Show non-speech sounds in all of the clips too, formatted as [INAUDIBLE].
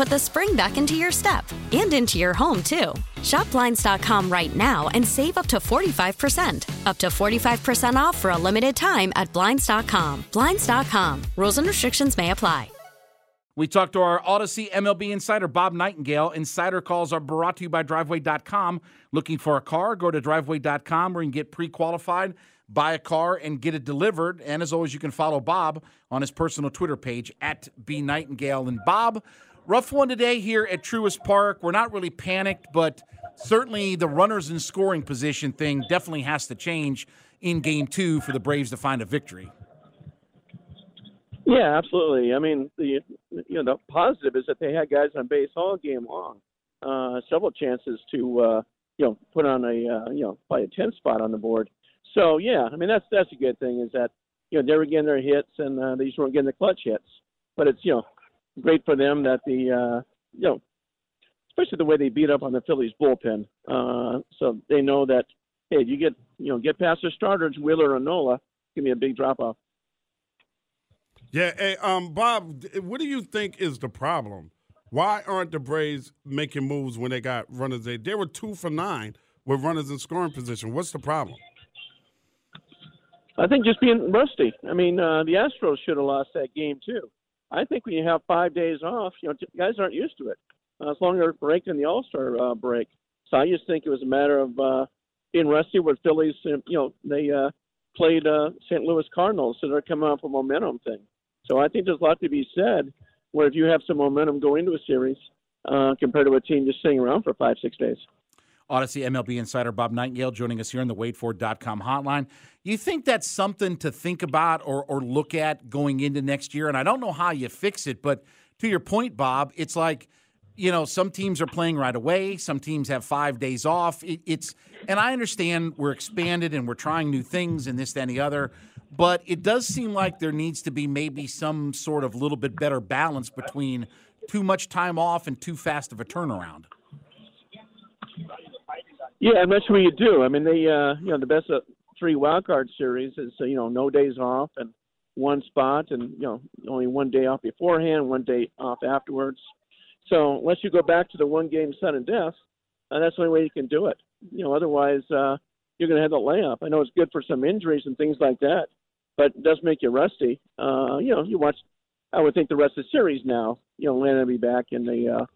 put the spring back into your step and into your home, too. Shop Blinds.com right now and save up to 45%. Up to 45% off for a limited time at Blinds.com. Blinds.com. Rules and restrictions may apply. We talked to our Audacy MLB insider, Bob Nightengale. Insider calls are brought to you by Driveway.com. Looking for a car? Go to Driveway.com where you can get pre qualified, buy a car, and get it delivered. And as always, you can follow Bob on his personal Twitter page at B Nightengale. And Bob, rough one today here at Truist Park. We're not really panicked, but certainly the runners in scoring position thing definitely has to change in game two for the Braves to find a victory. Yeah, absolutely. I mean, the you know the positive is that they had guys on base all game long, uh, several chances to uh, you know put on a uh, you know probably a ten spot on the board. So yeah, I mean that's that's a good thing is that you know they were getting their hits and uh, they just weren't getting the clutch hits. But it's you know great for them that the uh, you know especially the way they beat up on the Phillies bullpen. Uh, so they know that hey, if you get you know get past their starters, Wheeler and Nola, give me a big drop off. Yeah, hey, um, Bob, what do you think is the problem? Why aren't the Braves making moves when they got runners? They they were two for nine with runners in scoring position. What's the problem? I think just being rusty. I mean, uh, the Astros should have lost that game too. I think when you have five days off, you know, guys aren't used to it. Uh, as long as they're breaking the All Star uh, break, so I just think it was a matter of uh, being rusty. With Phillies, you know, they uh, played uh, St. Louis Cardinals, so they're coming off a momentum thing. So I think there's a lot to be said where if you have some momentum going into a series uh, compared to a team just sitting around for five, six days. Audacy MLB insider Bob Nightengale joining us here on the WadeFord.com hotline. You think that's something to think about or, or look at going into next year? And I don't know how you fix it, but to your point, Bob, it's like – you know, some teams are playing right away. Some teams have five days off. It, it's, and I understand we're expanded and we're trying new things and this, that, and the other. But it does seem like there needs to be maybe some sort of little bit better balance between too much time off and too fast of a turnaround. Yeah, I'm not sure you do. I mean, they, uh, you know, the best of three wild card series is, uh, you know, no days off and one spot, and you know, only one day off beforehand, one day off afterwards. So unless you go back to the one game sudden death, uh, that's the only way you can do it. You know, otherwise uh, you're going to have the layup. I know it's good for some injuries and things like that, but it does make you rusty. Uh, you know, you watch. I would think the rest of the series now. You know, Atlanta will be back in the uh,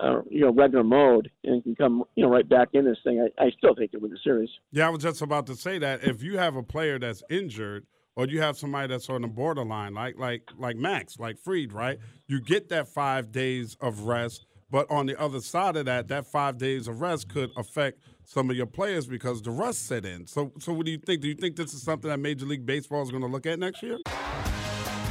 uh, you know regular mode and can come you know right back in this thing. I, I still think they win the series. Yeah, I was just about to say that if you have a player that's injured or you have somebody that's on the borderline, like like like Max, like Fried, right? You get that five days of rest, but on the other side of that, that five days of rest could affect some of your players because the rust set in. So, so what do you think? Do you think this is something that Major League Baseball is going to look at next year?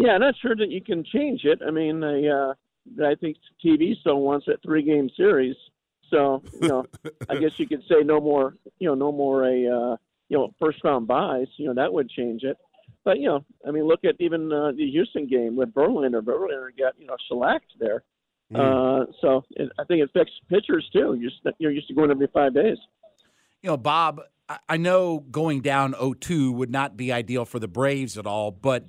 Yeah, I'm not sure that you can change it. I mean, I, uh, I think TV still wants a three game series. So, you know, I guess you could say no more, you know, no more a, uh, you know, first round buys. You know, that would change it. But, you know, I mean, look at even uh, the Houston game with Verlander. Verlander got, you know, shellacked there. Mm. Uh, so it, I think it affects pitchers too. You're, you're used to going every five days. You know, Bob, I know going down 0-2 would not be ideal for the Braves at all, but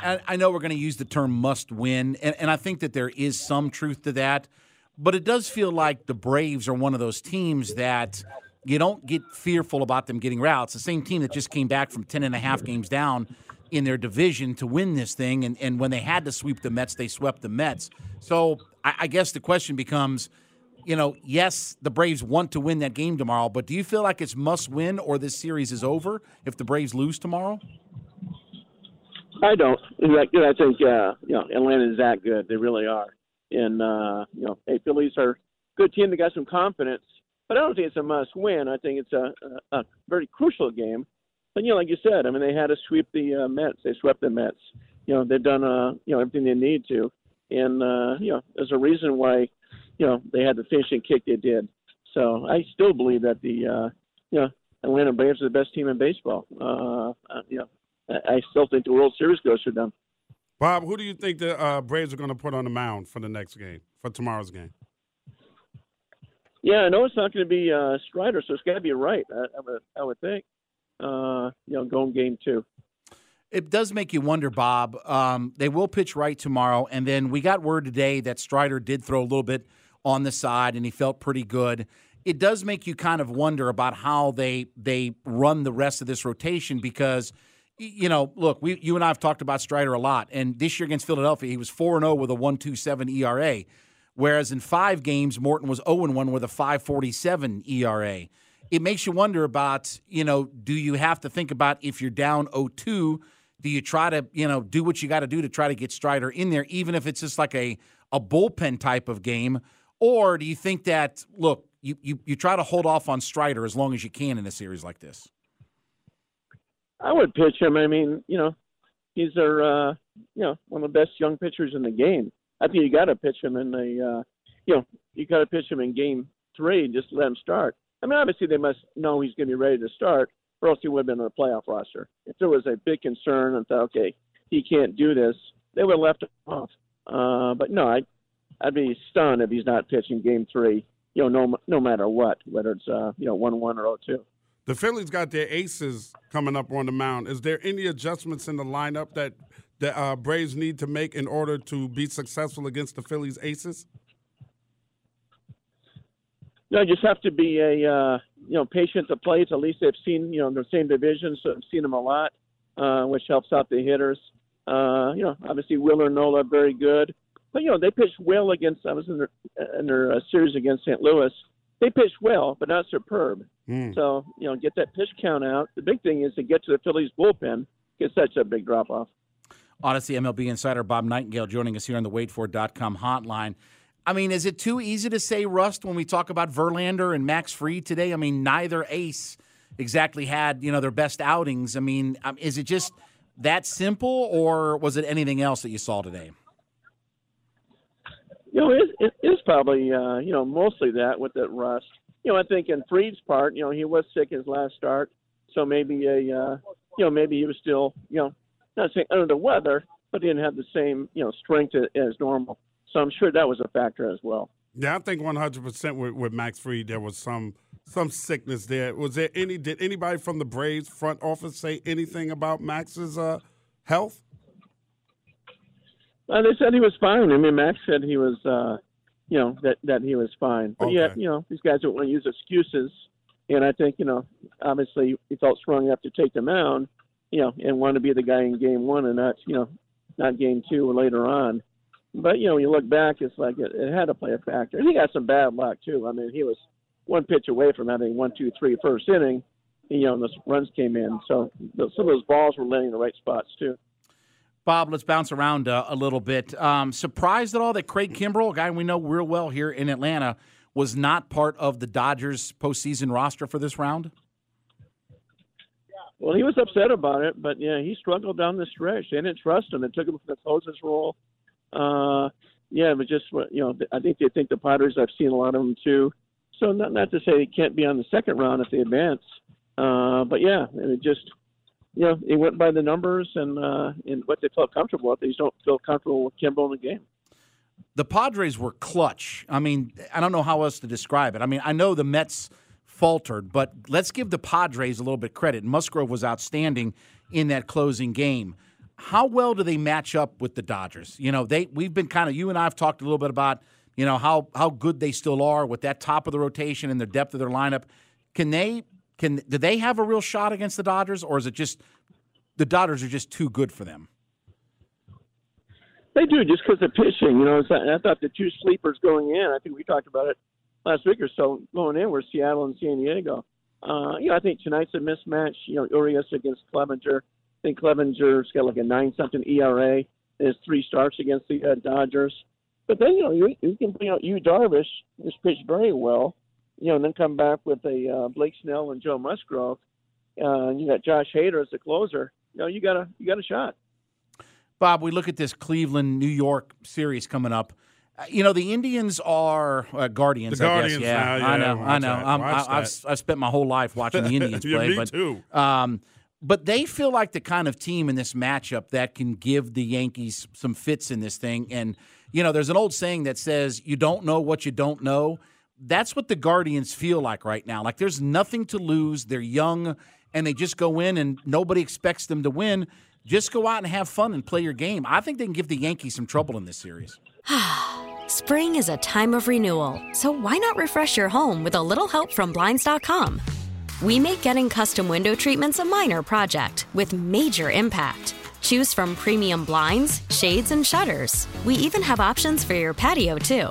I, I know we're going to use the term must win, and, and I think that there is some truth to that. But it does feel like the Braves are one of those teams that you don't get fearful about them getting routes. The same team that just came back from 10 and a half games down in their division to win this thing. And, and when they had to sweep the Mets, they swept the Mets. So I, I guess the question becomes – you know, yes, the Braves want to win that game tomorrow, but do you feel like it's must win or this series is over if the Braves lose tomorrow? I don't. I think uh, you know Atlanta is that good. They really are. And uh, you know, hey, Phillies are a good team. They got some confidence, but I don't think it's a must win. I think it's a, a, a very crucial game. But you know, like you said, I mean, they had to sweep the uh, Mets. They swept the Mets. You know, they've done uh, you know everything they need to, and uh, you know, there's a reason why you know they had the finishing kick they did. So I still believe that the uh, you know Atlanta Braves are the best team in baseball. Uh, uh, you know, I still think the World Series goes for them. Bob, who do you think the uh, Braves are going to put on the mound for the next game, for tomorrow's game? Yeah, I know it's not going to be uh, Strider, so it's got to be Wright. I, I, would, I would think. Uh, you know, going game two. It does make you wonder, Bob. Um, they will pitch Wright tomorrow, and then we got word today that Strider did throw a little bit on the side, and he felt pretty good. It does make you kind of wonder about how they they run the rest of this rotation because you know, look, we you and I have talked about Strider a lot, and this year against Philadelphia, he was four and zero oh with a one two seven ERA, whereas in five games, Morton was zero and one with a five forty seven ERA. It makes you wonder about, you know, do you have to think about if you're down 0-2, do you try to, you know, do what you got to do to try to get Strider in there, even if it's just like a a bullpen type of game? Or do you think that, look, you, you, you try to hold off on Strider as long as you can in a series like this? I would pitch him. I mean, you know, he's our, uh, you know, one of the best young pitchers in the game. I think you got to pitch him in the, uh, you know, you got to pitch him in game three and just let him start. I mean, obviously they must know he's going to be ready to start, or else he would have been on the playoff roster. If there was a big concern and thought, okay, he can't do this, they would have left him off. Uh, but no, I I'd be stunned if he's not pitching Game Three. You know, no no matter what, whether it's uh, you know one one or 0-2. The Phillies got their aces coming up on the mound. Is there any adjustments in the lineup that the uh, Braves need to make in order to be successful against the Phillies aces? No, you just have to be a uh, you know patient to play. At least they've seen you know the same division, so I've seen them a lot, uh, which helps out the hitters. Uh, you know, obviously Wheeler Nola very good. But you know, they pitched well against. I was in their in their uh, series against St. Louis. They pitched well, but not superb. Mm. So you know, get that pitch count out. The big thing is to get to the Phillies bullpen. Get such a big drop off. Audacy MLB insider Bob Nightengale joining us here on the WadeFord.com hotline. I mean, is it too easy to say rust when we talk about Verlander and Max Fried today? I mean, neither ace exactly had you know their best outings. I mean, um, is it just that simple, or was it anything else that you saw today? You know, it, it is probably uh, you know mostly that with that rust. You know, I think in Fried's part, you know, he was sick his last start, so maybe a uh, you know maybe he was still you know not saying under the weather, but he didn't have the same you know strength as normal. So I'm sure that was a factor as well. Yeah, I think 100 percent with Max Fried there was some some sickness there. Was there any? Did anybody from the Braves front office say anything about Max's uh, health? Uh, they said he was fine. I mean, Max said he was, uh, you know, that that he was fine. But okay. yeah, you know, these guys don't want to use excuses. And I think, you know, obviously he felt strong enough to take the mound, you know, and want to be the guy in game one and not, you know, not game two or later on. But, you know, when you look back, it's like it, it had to play a factor. And he got some bad luck, too. I mean, he was one pitch away from having one, two, three first inning, you know, and the runs came in. So some of those balls were landing in the right spots, too. Bob, let's bounce around uh, a little bit. Um, surprised at all that Craig Kimbrel, a guy we know real well here in Atlanta, was not part of the Dodgers postseason roster for this round? Well, he was upset about it, but yeah, he struggled down the stretch. They didn't trust him. They took him from the closer's role. Uh, yeah, but just you know, I think they think the Padres. I've seen a lot of them too. So not not to say they can't be on the second round if they advance. Uh, but yeah, and it just you know, it went by the numbers and uh, and what they felt comfortable with. They just don't feel comfortable with Kimbrel in the game. The Padres were clutch. I mean, I don't know how else to describe it. I mean, I know the Mets faltered, but let's give the Padres a little bit credit. Musgrove was outstanding in that closing game. How well do they match up with the Dodgers? You know, they we've been kind of you and I have talked a little bit about you know how how good they still are with that top of the rotation and the depth of their lineup. Can they can do they have a real shot against the Dodgers, or is it just the Dodgers are just too good for them? They do just because of pitching. You know, I thought the two sleepers going in. I think we talked about it last week or so. Going in were Seattle and San Diego. Uh, you know, I think tonight's a mismatch. You know, Urias against Clevinger. I think Clevinger's got like a nine something ERA. His three starts against the uh, Dodgers. But then you know you, you can bring out Yu Darvish, who's pitched very well you know, and then come back with a uh, Blake Snell and Joe Musgrove. Uh, you got Josh Hader as the closer. You know, you got a you got a shot. Bob, we look at this Cleveland New York series coming up. Uh, you know, the Indians are uh, Guardians. The Guardians, I guess. Yeah, now, yeah I know, I know. i have I've spent my whole life watching the Indians [LAUGHS] yeah, play, me but too. Um, but they feel like the kind of team in this matchup that can give the Yankees some fits in this thing. And you know, there's an old saying that says, "You don't know what you don't know." That's what the Guardians feel like right now. Like there's nothing to lose. They're young and they just go in and nobody expects them to win. Just go out and have fun and play your game. I think they can give the Yankees some trouble in this series. [SIGHS] Spring is a time of renewal, so why not refresh your home with a little help from Blinds.com? We make getting custom window treatments a minor project with major impact. Choose from premium blinds, shades, and shutters. We even have options for your patio, too.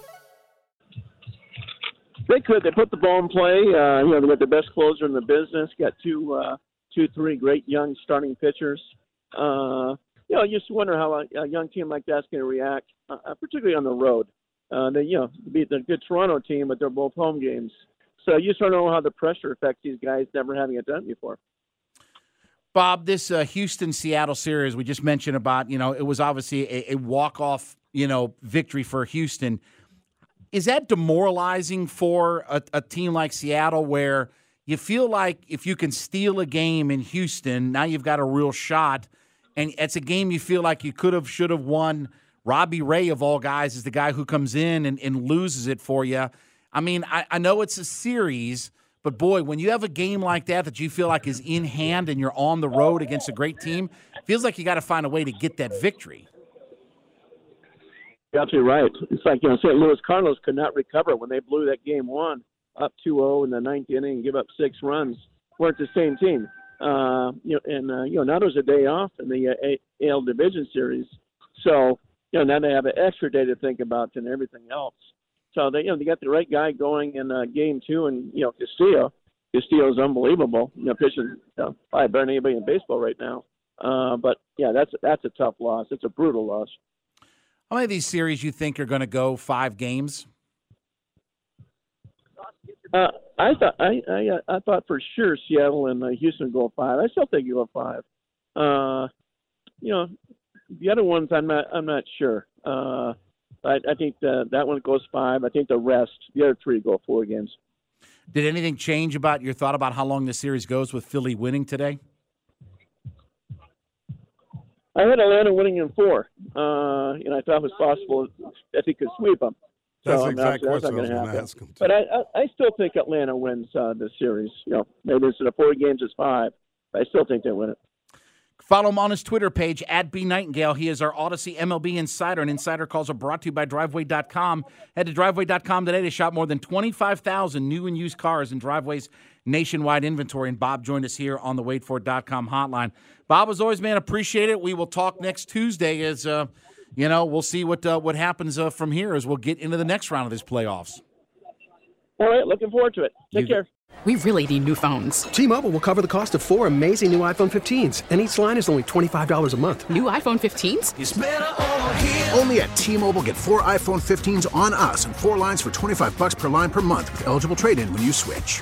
They could. They put the ball in play. Uh, you know, they got the best closer in the business. Got two, uh, two, three great young starting pitchers. Uh, you know, you just wonder how a, a young team like that's going to react, uh, uh, particularly on the road. Uh, they, you know, beat the good Toronto team, but they're both home games. So you just don't know how the pressure affects these guys never having it done before. Bob, this uh, Houston Seattle series we just mentioned about, you know, it was obviously a, a walk off, you know, victory for Houston. Is that demoralizing for a, a team like Seattle where you feel like if you can steal a game in Houston, now you've got a real shot? and it's a game you feel like you could have, should have won. Robbie Ray, of all guys, is the guy who comes in and, and loses it for you. I mean, I, I know it's a series, but boy, when you have a game like that that you feel like is in hand and you're on the road against a great team, feels like you got to find a way to get that victory. Absolutely right. It's like, you know, St. Louis Cardinals could not recover when they blew that game one up 2 0 in the ninth inning and give up six runs. Weren't the same team. Uh, you know, and uh, you know now there's a day off in the uh, AL Division Series, so you know now they have an extra day to think about than everything else. So they you know they got the right guy going in uh, game two, and you know Castillo, Castillo's unbelievable. You know pitching you know, probably better than anybody in baseball right now. Uh, but yeah, that's that's a tough loss. It's a brutal loss. How many of these series you think are going to go five games? Uh, I thought I, I I thought for sure Seattle and uh, Houston go five. I still think you go five. Uh, you know, the other ones I'm not I'm not sure. Uh, I, I think the, that one goes five. I think the rest, the other three, go four games. Did anything change about your thought about how long the series goes with Philly winning today? I had Atlanta winning in four, uh, and I thought it was possible if he could sweep them. That's so, the exact that's question not I was going going to to ask him. Too. But I, I, I still think Atlanta wins uh, this series. You know, maybe instead of four games, it's five. But I still think they win it. Follow him on his Twitter page at B Nightengale. He is our Audacy MLB insider, and insider calls are brought to you by Driveway.com. Head to Driveway.com today to shop more than 25,000 new and used cars and Driveway's nationwide inventory. And Bob joined us here on the WadeFord.com hotline. Bob, as always, man, appreciate it. We will talk next Tuesday as, uh, you know, we'll see what uh, what happens uh, from here as we'll get into the next round of these playoffs. All right, looking forward to it. Take You- care. We really need new phones. T-Mobile will cover the cost of four amazing new iPhone 15s, and each line is only $25 a month. New iPhone 15s? Only at T-Mobile get four iPhone 15s on us and four lines for 25 bucks per line per month with eligible trade-in when you switch.